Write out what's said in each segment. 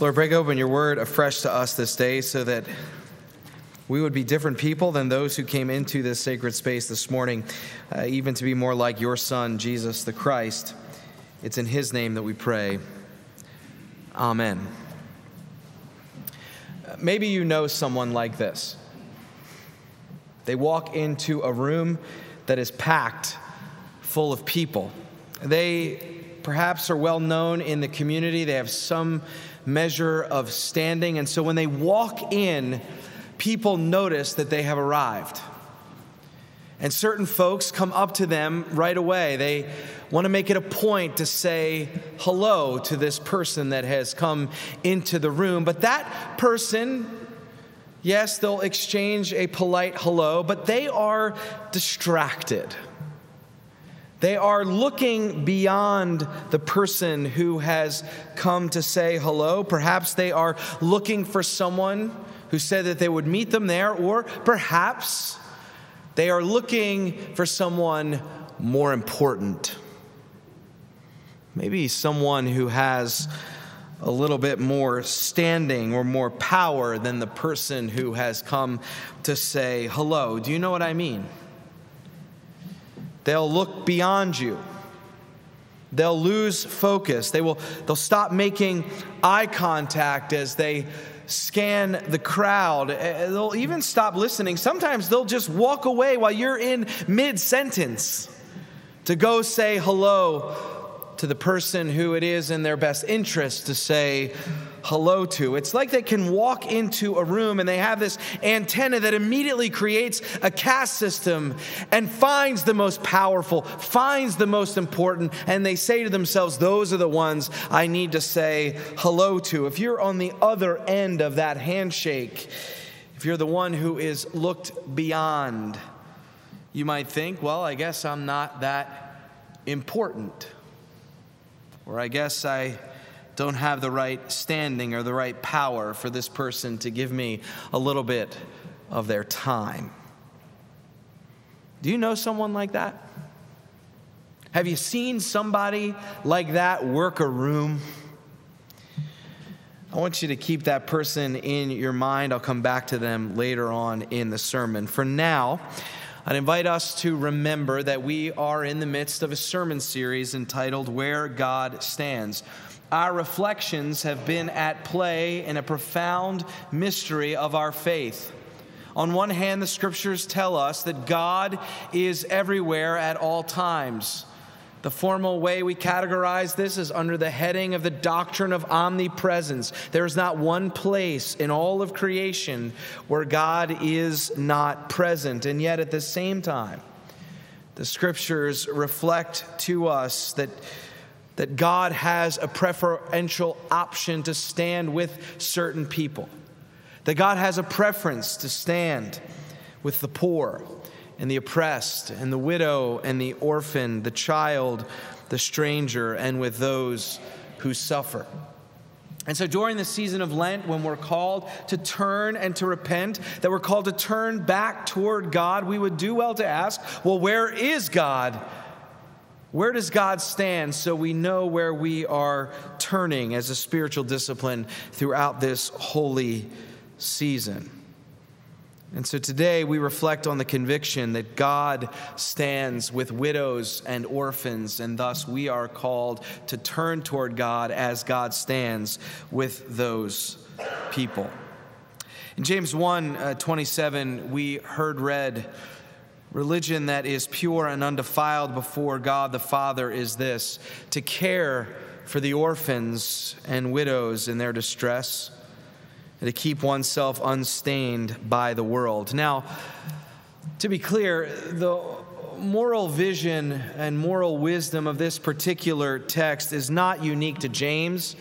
Lord, break open your word afresh to us this day so that we would be different people than those who came into this sacred space this morning, uh, even to be more like your Son, Jesus the Christ. It's in his name that we pray. Amen. Maybe you know someone like this. They walk into a room that is packed full of people. They perhaps are well known in the community, they have some measure of standing. And so when they walk in, people notice that they have arrived. And certain folks come up to them right away. They want to make it a point to say hello to this person that has come into the room. But that person, yes, they'll exchange a polite hello, but they are distracted. They are looking beyond the person who has come to say hello. Perhaps they are looking for someone who said that they would meet them there, or perhaps they are looking for someone more important. Maybe someone who has a little bit more standing or more power than the person who has come to say hello. Do you know what I mean? They'll look beyond you. They'll lose focus. They will they'll stop making eye contact as they scan the crowd. Eh, they'll even stop listening. Sometimes they'll just walk away while you're in mid sentence to go say hello to the person who it is in their best interest to say hello to. It's like they can walk into a room and they have this antenna that immediately creates a caste system and finds the most powerful, finds the most important, and they say to themselves, Those are the ones I need to say hello to. If you're on the other end of that handshake, if you're the one who is looked beyond, you might think, Well, I guess I'm not that important or I guess I don't have the right standing or the right power for this person to give me a little bit of their time. Do you know someone like that? Have you seen somebody like that work a room? I want you to keep that person in your mind. I'll come back to them later on in the sermon. For now, I'd invite us to remember that we are in the midst of a sermon series entitled Where God Stands. Our reflections have been at play in a profound mystery of our faith. On one hand, the scriptures tell us that God is everywhere at all times. The formal way we categorize this is under the heading of the doctrine of omnipresence. There is not one place in all of creation where God is not present. And yet, at the same time, the scriptures reflect to us that, that God has a preferential option to stand with certain people, that God has a preference to stand with the poor and the oppressed, and the widow and the orphan, the child, the stranger, and with those who suffer. And so during the season of Lent, when we're called to turn and to repent, that we're called to turn back toward God, we would do well to ask, well, where is God? Where does God stand so we know where we are turning as a spiritual discipline throughout this holy season? And so today we reflect on the conviction that God stands with widows and orphans, and thus we are called to turn toward God as God stands with those people. In James 1 uh, 27, we heard read, Religion that is pure and undefiled before God the Father is this to care for the orphans and widows in their distress and to keep oneself unstained by the world. Now, to be clear, the moral vision and moral wisdom of this particular text is not unique to James.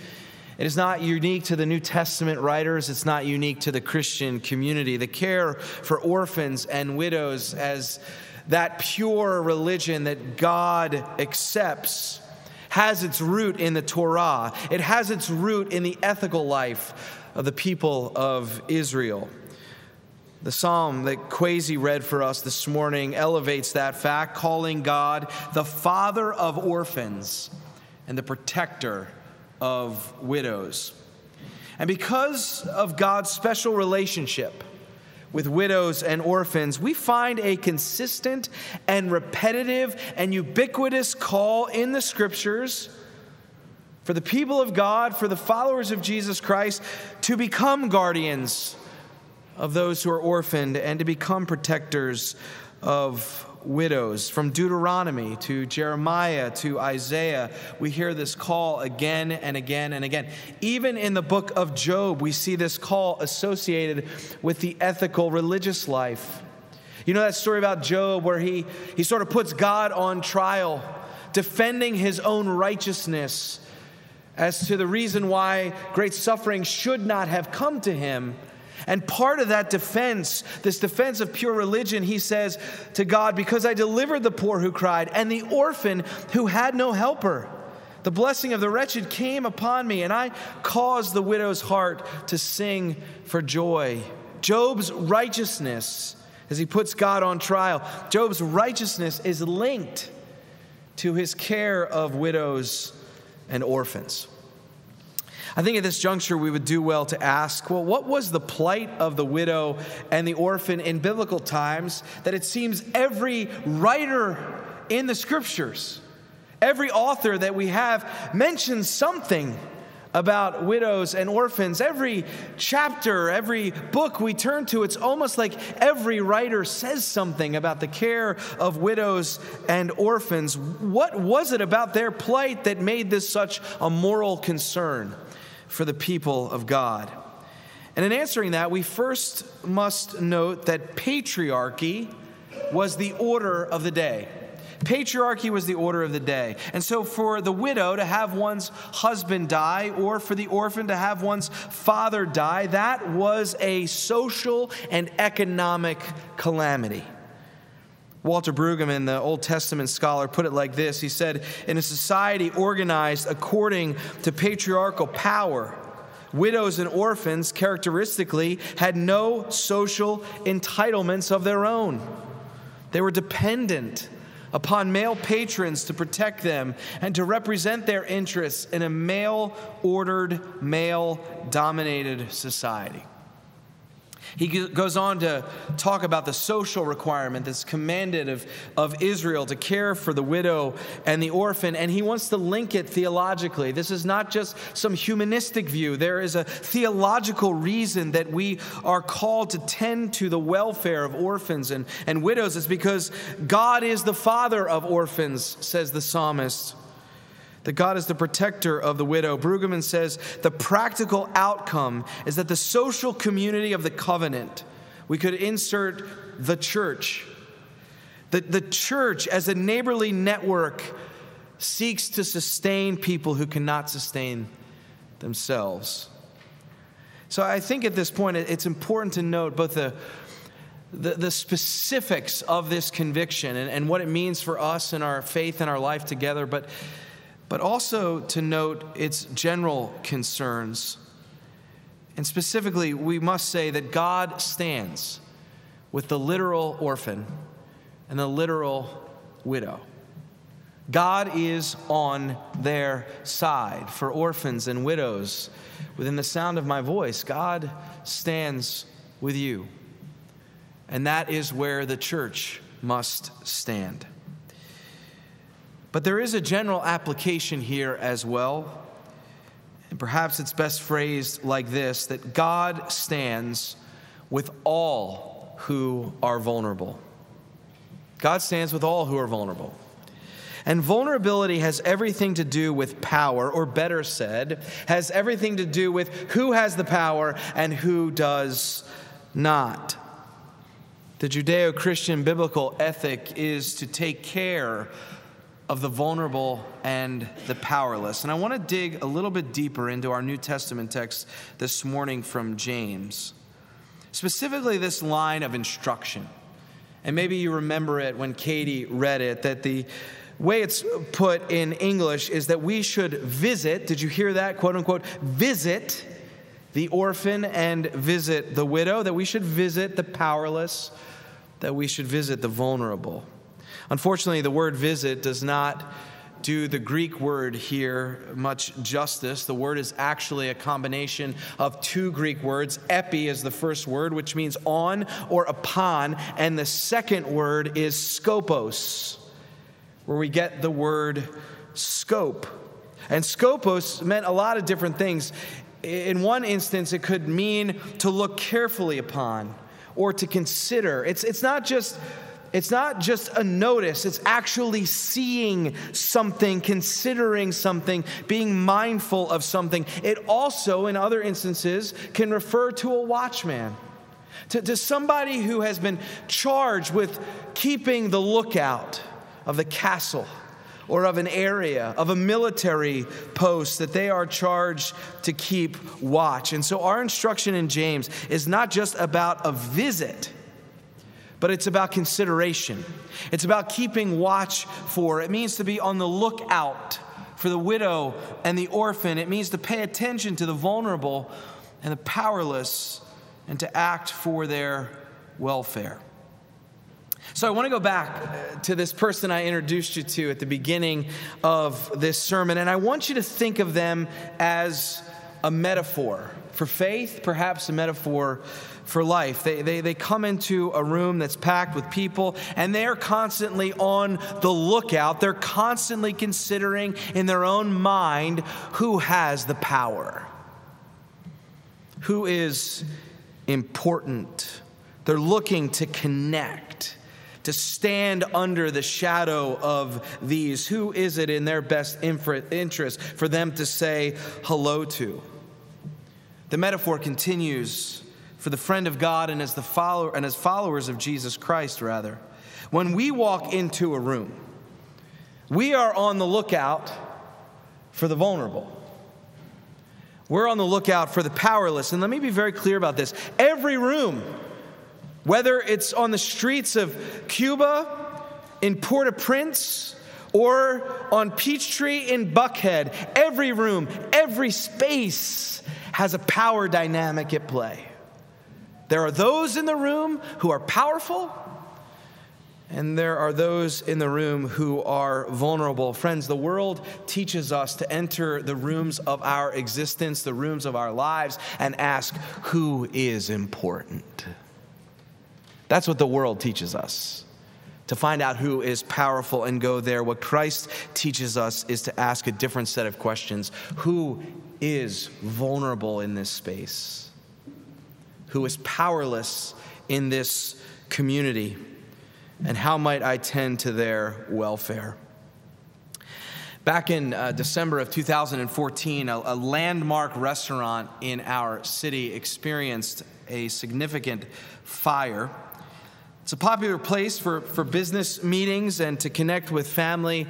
It is not unique to the New Testament writers, it's not unique to the Christian community. The care for orphans and widows as that pure religion that God accepts has its root in the Torah. It has its root in the ethical life of the people of Israel. The psalm that Kwesi read for us this morning elevates that fact, calling God the father of orphans and the protector of widows. And because of God's special relationship with widows and orphans, we find a consistent and repetitive and ubiquitous call in the scriptures for the people of God, for the followers of Jesus Christ, to become guardians of those who are orphaned and to become protectors of widows. From Deuteronomy to Jeremiah to Isaiah, we hear this call again and again and again. Even in the book of Job, we see this call associated with the ethical religious life. You know that story about Job where he, he sort of puts God on trial, defending his own righteousness as to the reason why great suffering should not have come to him. And part of that defense, this defense of pure religion, he says to God, Because I delivered the poor who cried and the orphan who had no helper. The blessing of the wretched came upon me, and I caused the widow's heart to sing for joy. Job's righteousness, as he puts God on trial, Job's righteousness is linked to his care of widows and orphans. I think at this juncture we would do well to ask well, what was the plight of the widow and the orphan in biblical times that it seems every writer in the scriptures, every author that we have mentions something about widows and orphans. Every chapter, every book we turn to, it's almost like every writer says something about the care of widows and orphans. What was it about their plight that made this such a moral concern? For the people of God? And in answering that, we first must note that patriarchy was the order of the day. Patriarchy was the order of the day. And so, for the widow to have one's husband die, or for the orphan to have one's father die, that was a social and economic calamity. Walter Brueggemann, the Old Testament scholar, put it like this He said, In a society organized according to patriarchal power, widows and orphans characteristically had no social entitlements of their own. They were dependent upon male patrons to protect them and to represent their interests in a male ordered, male dominated society. He goes on to talk about the social requirement that's commanded of, of Israel to care for the widow and the orphan, and he wants to link it theologically. This is not just some humanistic view, there is a theological reason that we are called to tend to the welfare of orphans and, and widows. It's because God is the father of orphans, says the psalmist that God is the protector of the widow. Brueggemann says the practical outcome is that the social community of the covenant, we could insert the church, the, the church as a neighborly network seeks to sustain people who cannot sustain themselves. So I think at this point it's important to note both the the, the specifics of this conviction and, and what it means for us and our faith and our life together, but but also to note its general concerns. And specifically, we must say that God stands with the literal orphan and the literal widow. God is on their side for orphans and widows. Within the sound of my voice, God stands with you. And that is where the church must stand. But there is a general application here as well. And perhaps it's best phrased like this that God stands with all who are vulnerable. God stands with all who are vulnerable. And vulnerability has everything to do with power, or better said, has everything to do with who has the power and who does not. The Judeo Christian biblical ethic is to take care of the vulnerable and the powerless. And I want to dig a little bit deeper into our New Testament text this morning from James, specifically this line of instruction. And maybe you remember it when Katie read it that the way it's put in English is that we should visit, did you hear that, quote unquote, visit the orphan and visit the widow, that we should visit the powerless, that we should visit the vulnerable. Unfortunately, the word visit does not do the Greek word here much justice. The word is actually a combination of two Greek words. Epi is the first word, which means on or upon, and the second word is skopos, where we get the word scope. And skopos meant a lot of different things. In one instance, it could mean to look carefully upon or to consider. It's, it's not just it's not just a notice, it's actually seeing something, considering something, being mindful of something. It also, in other instances, can refer to a watchman, to, to somebody who has been charged with keeping the lookout of the castle or of an area, of a military post that they are charged to keep watch. And so our instruction in James is not just about a visit, but it's about consideration. It's about keeping watch for. It means to be on the lookout for the widow and the orphan. It means to pay attention to the vulnerable and the powerless and to act for their welfare. So I want to go back uh, to this person I introduced you to at the beginning of this sermon, and I want you to think of them as a metaphor for faith, perhaps a metaphor for life. They, they, they come into a room that's packed with people, and they're constantly on the lookout. They're constantly considering in their own mind who has the power, who is important. They're looking to connect to stand under the shadow of these? Who is it in their best interest for them to say hello to? The metaphor continues for the friend of God and as the follower and as followers of Jesus Christ rather. When we walk into a room, we are on the lookout for the vulnerable. We're on the lookout for the powerless. And let me be very clear about this. Every room whether it's on the streets of Cuba, in Port au Prince, or on Peachtree in Buckhead, every room, every space has a power dynamic at play. There are those in the room who are powerful, and there are those in the room who are vulnerable. Friends, the world teaches us to enter the rooms of our existence, the rooms of our lives, and ask who is important. That's what the world teaches us to find out who is powerful and go there. What Christ teaches us is to ask a different set of questions Who is vulnerable in this space? Who is powerless in this community? And how might I tend to their welfare? Back in uh, December of 2014, a, a landmark restaurant in our city experienced a significant fire. It's a popular place for, for business meetings and to connect with family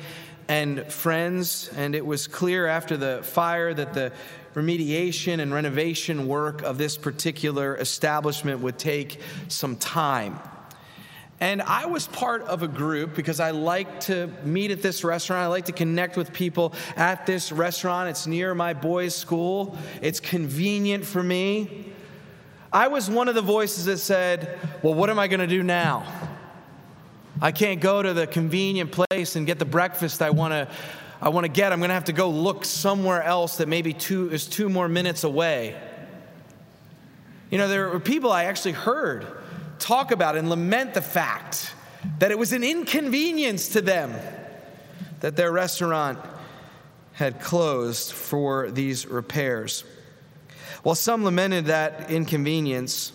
and friends. And it was clear after the fire that the remediation and renovation work of this particular establishment would take some time. And I was part of a group because I like to meet at this restaurant. I like to connect with people at this restaurant. It's near my boys' school, it's convenient for me. I was one of the voices that said, Well, what am I going to do now? I can't go to the convenient place and get the breakfast I want to. I want to get, I'm going to have to go look somewhere else that maybe two is two more minutes away. You know, there were people I actually heard talk about and lament the fact that it was an inconvenience to them that their restaurant had closed for these repairs. While some lamented that inconvenience,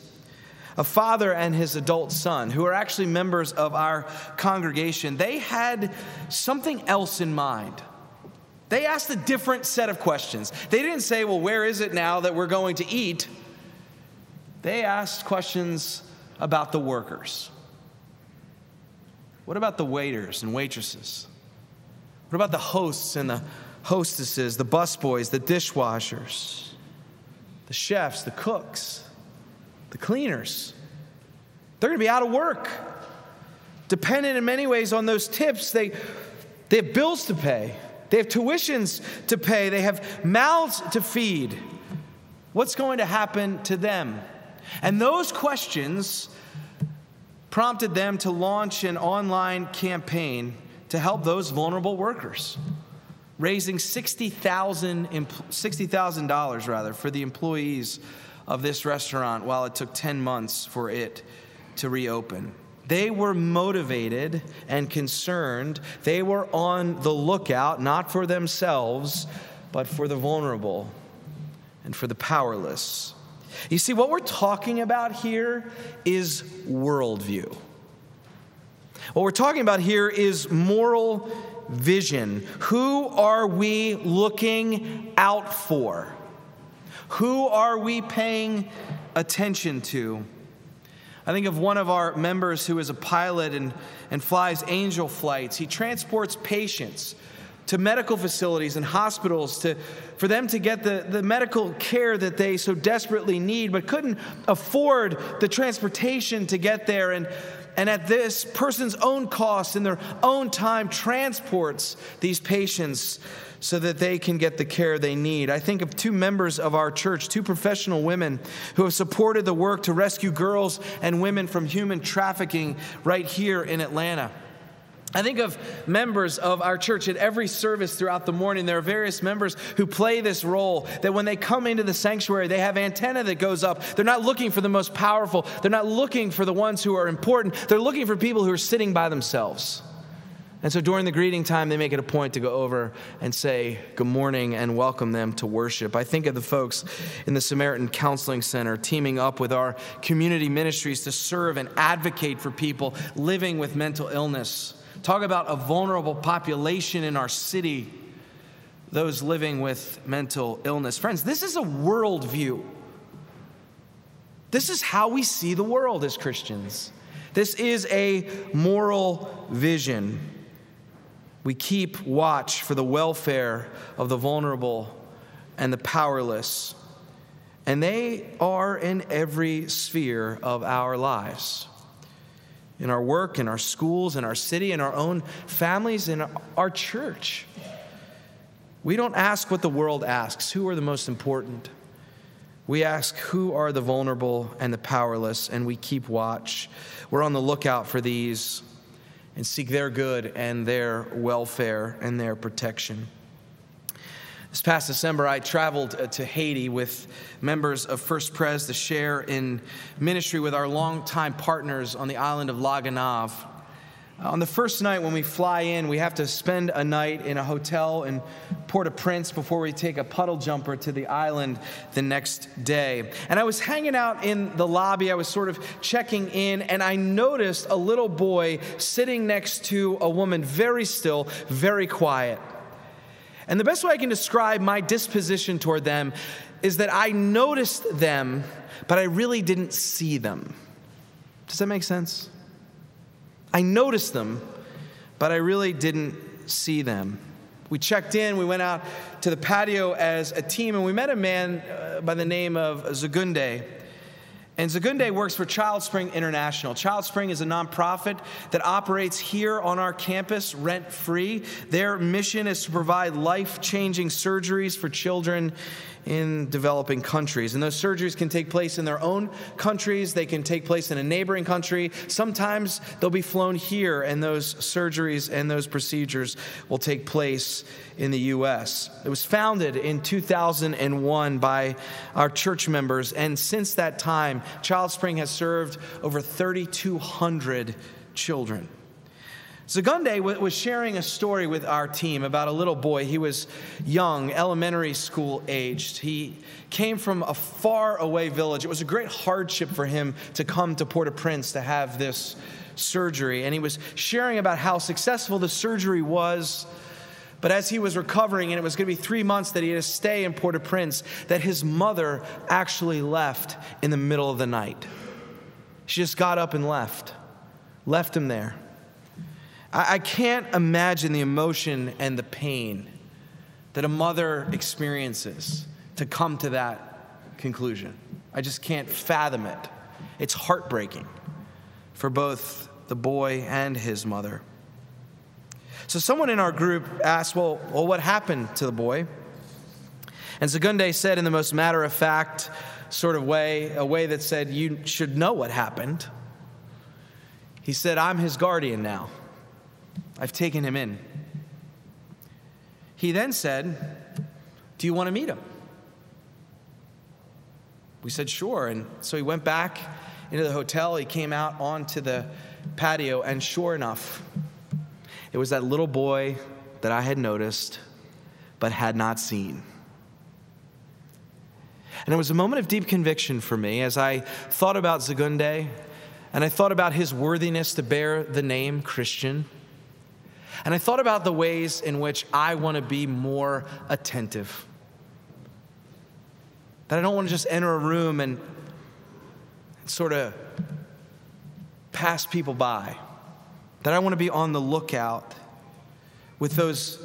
a father and his adult son, who are actually members of our congregation, they had something else in mind. They asked a different set of questions. They didn't say, Well, where is it now that we're going to eat? They asked questions about the workers. What about the waiters and waitresses? What about the hosts and the hostesses, the busboys, the dishwashers, the chefs, the cooks, the cleaners? They're going to be out of work, dependent in many ways on those tips. They, they have bills to pay, they have tuitions to pay, they have mouths to feed. What's going to happen to them? And those questions prompted them to launch an online campaign to help those vulnerable workers, raising $60,000 $60, rather for the employees of this restaurant while it took 10 months for it to reopen. They were motivated and concerned. They were on the lookout, not for themselves, but for the vulnerable and for the powerless. You see, what we're talking about here is worldview. What we're talking about here is moral vision. Who are we looking out for? Who are we paying attention to? I think of one of our members who is a pilot and, and flies angel flights. He transports patients to medical facilities and hospitals to, for them to get the, the medical care that they so desperately need, but couldn't afford the transportation to get there. And and at this person's own cost, in their own time, transports these patients so that they can get the care they need. I think of two members of our church, two professional women who have supported the work to rescue girls and women from human trafficking right here in Atlanta. I think of members of our church at every service throughout the morning. There are various members who play this role that when they come into the sanctuary, they have antenna that goes up. They're not looking for the most powerful, they're not looking for the ones who are important. They're looking for people who are sitting by themselves. And so during the greeting time, they make it a point to go over and say good morning and welcome them to worship. I think of the folks in the Samaritan Counseling Center teaming up with our community ministries to serve and advocate for people living with mental illness. Talk about a vulnerable population in our city, those living with mental illness. Friends, this is a worldview. This is how we see the world as Christians. This is a moral vision. We keep watch for the welfare of the vulnerable and the powerless, and they are in every sphere of our lives in our work, in our schools, in our city, in our own families, in our church. We don't ask what the world asks who are the most important? We ask who are the vulnerable and the powerless, and we keep watch. We're on the lookout for these and seek their good and their welfare and their protection. This past December, I traveled uh, to Haiti with members of First Pres to share in ministry with our longtime partners on the island of La Gonâve. On the first night when we fly in, we have to spend a night in a hotel in Port au Prince before we take a puddle jumper to the island the next day. And I was hanging out in the lobby, I was sort of checking in, and I noticed a little boy sitting next to a woman, very still, very quiet. And the best way I can describe my disposition toward them is that I noticed them, but I really didn't see them. Does that make sense? I noticed them, but I really didn't see them. We checked in, we went out to the patio as a team, and we met a man uh, by the name of Zagunde. And Zagunde works for Child Spring International. Child Spring is a nonprofit that operates here on our campus rent free. Their mission is to provide life changing surgeries for children in developing countries. And those surgeries can take place in their own countries, they can take place in a neighboring country. Sometimes they'll be flown here, and those surgeries and those procedures will take place in the U.S. It was founded in 2001 by our church members, and since that time, Child Spring has served over 3,200 children. Zagunde was sharing a story with our team about a little boy. He was young, elementary school aged. He came from a far away village. It was a great hardship for him to come to Port au Prince to have this surgery. And he was sharing about how successful the surgery was. But as he was recovering, and it was going to be three months that he had to stay in Port au Prince, that his mother actually left in the middle of the night. She just got up and left, left him there. I, I can't imagine the emotion and the pain that a mother experiences to come to that conclusion. I just can't fathom it. It's heartbreaking for both the boy and his mother. So, someone in our group asked, Well, well what happened to the boy? And Zagunde said, in the most matter of fact sort of way, a way that said, You should know what happened. He said, I'm his guardian now. I've taken him in. He then said, Do you want to meet him? We said, Sure. And so he went back into the hotel. He came out onto the patio, and sure enough, it was that little boy that I had noticed but had not seen. And it was a moment of deep conviction for me as I thought about Zagunde and I thought about his worthiness to bear the name Christian. And I thought about the ways in which I want to be more attentive. That I don't want to just enter a room and sort of pass people by. That I want to be on the lookout with those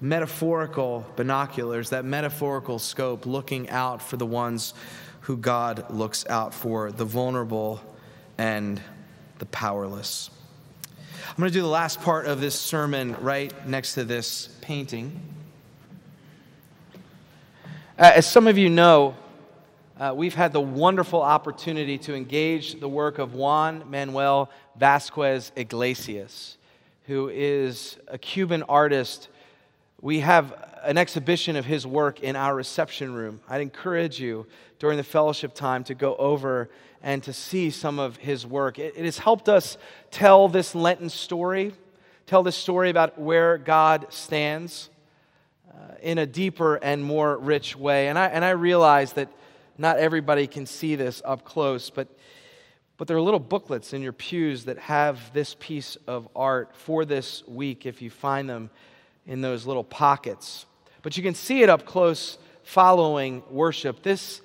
metaphorical binoculars, that metaphorical scope, looking out for the ones who God looks out for the vulnerable and the powerless. I'm going to do the last part of this sermon right next to this painting. As some of you know, uh, we've had the wonderful opportunity to engage the work of Juan Manuel Vasquez Iglesias, who is a Cuban artist. We have an exhibition of his work in our reception room. I'd encourage you during the fellowship time to go over and to see some of his work. It, it has helped us tell this Lenten story, tell this story about where God stands uh, in a deeper and more rich way. And I, and I realize that not everybody can see this up close, but, but there are little booklets in your pews that have this piece of art for this week if you find them in those little pockets. But you can see it up close following worship. This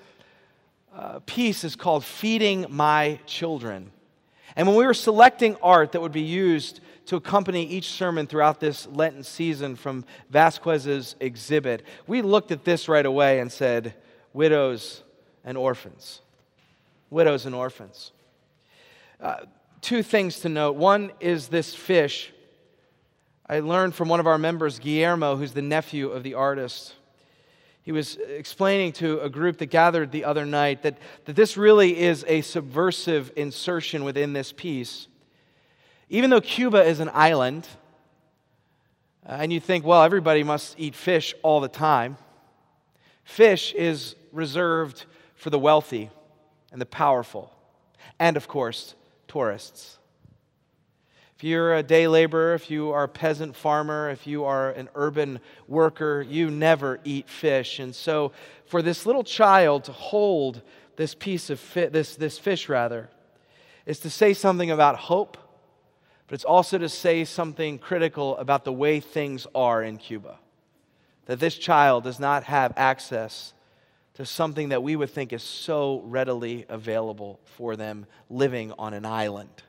uh, piece is called Feeding My Children. And when we were selecting art that would be used to accompany each sermon throughout this Lenten season from Vasquez's exhibit, we looked at this right away and said, Widows and orphans. Widows and orphans. Uh, two things to note. One is this fish. I learned from one of our members, Guillermo, who's the nephew of the artist he was explaining to a group that gathered the other night that, that this really is a subversive insertion within this piece. Even though Cuba is an island, uh, and you think, well, everybody must eat fish all the time, fish is reserved for the wealthy and the powerful, and of course, tourists. If you're a day laborer, if you are a peasant farmer, if you are an urban worker, you never eat fish. And so, for this little child to hold this piece of fi- this, this fish, rather, is to say something about hope, but it's also to say something critical about the way things are in Cuba. That this child does not have access to something that we would think is so readily available for them living on an island.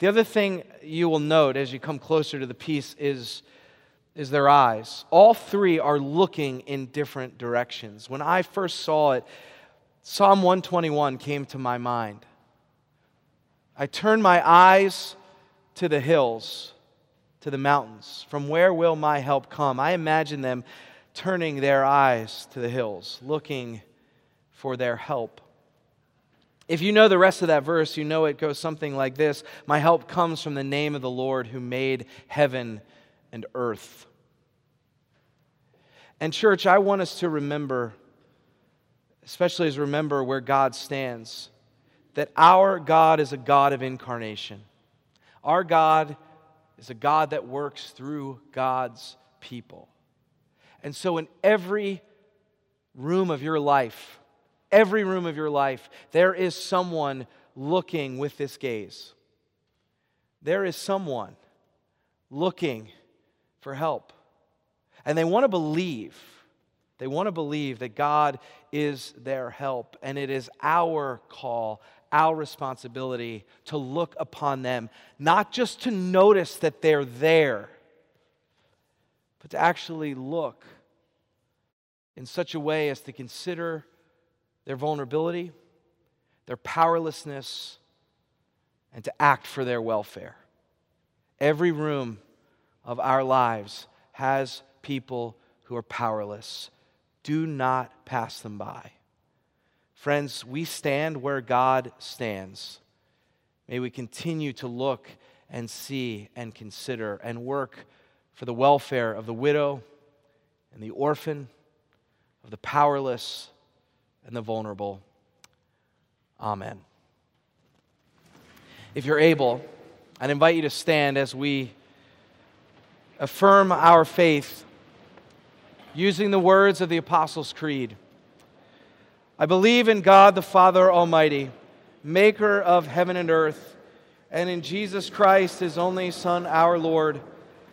The other thing you will note as you come closer to the piece is, is their eyes. All three are looking in different directions. When I first saw it, Psalm 121 came to my mind. I turned my eyes to the hills, to the mountains. From where will my help come? I imagine them turning their eyes to the hills, looking for their help. If you know the rest of that verse, you know it goes something like this My help comes from the name of the Lord who made heaven and earth. And, church, I want us to remember, especially as remember where God stands, that our God is a God of incarnation. Our God is a God that works through God's people. And so, in every room of your life, every room of your life, there is someone looking with this gaze. There is someone looking for help. And they want to believe, they want to believe that God is their help. And it is our call, our responsibility to look upon them, not just to notice that they're there, but to actually look in such a way as to consider their vulnerability, their powerlessness, and to act for their welfare. Every room of our lives has people who are powerless. Do not pass them by. Friends, we stand where God stands. May we continue to look and see and consider and work for the welfare of the widow and the orphan, of the powerless and the vulnerable. Amen. If you're able, I'd invite you to stand as we affirm our faith using the words of the Apostles' Creed. I believe in God the Father Almighty, maker of heaven and earth, and in Jesus Christ, his only Son, our Lord,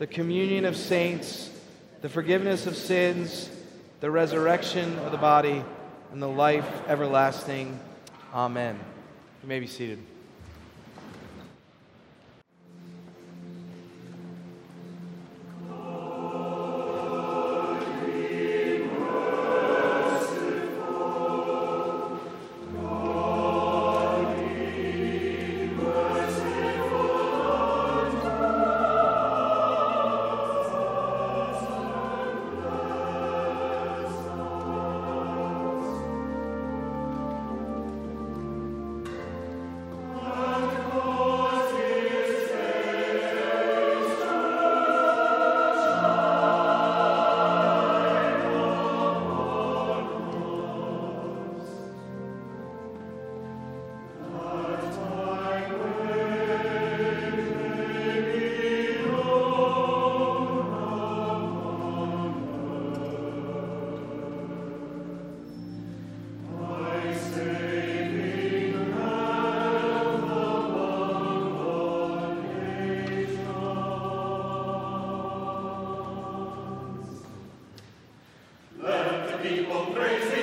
the communion of saints, the forgiveness of sins, the resurrection of the body, and the life everlasting. Amen. You may be seated. people praise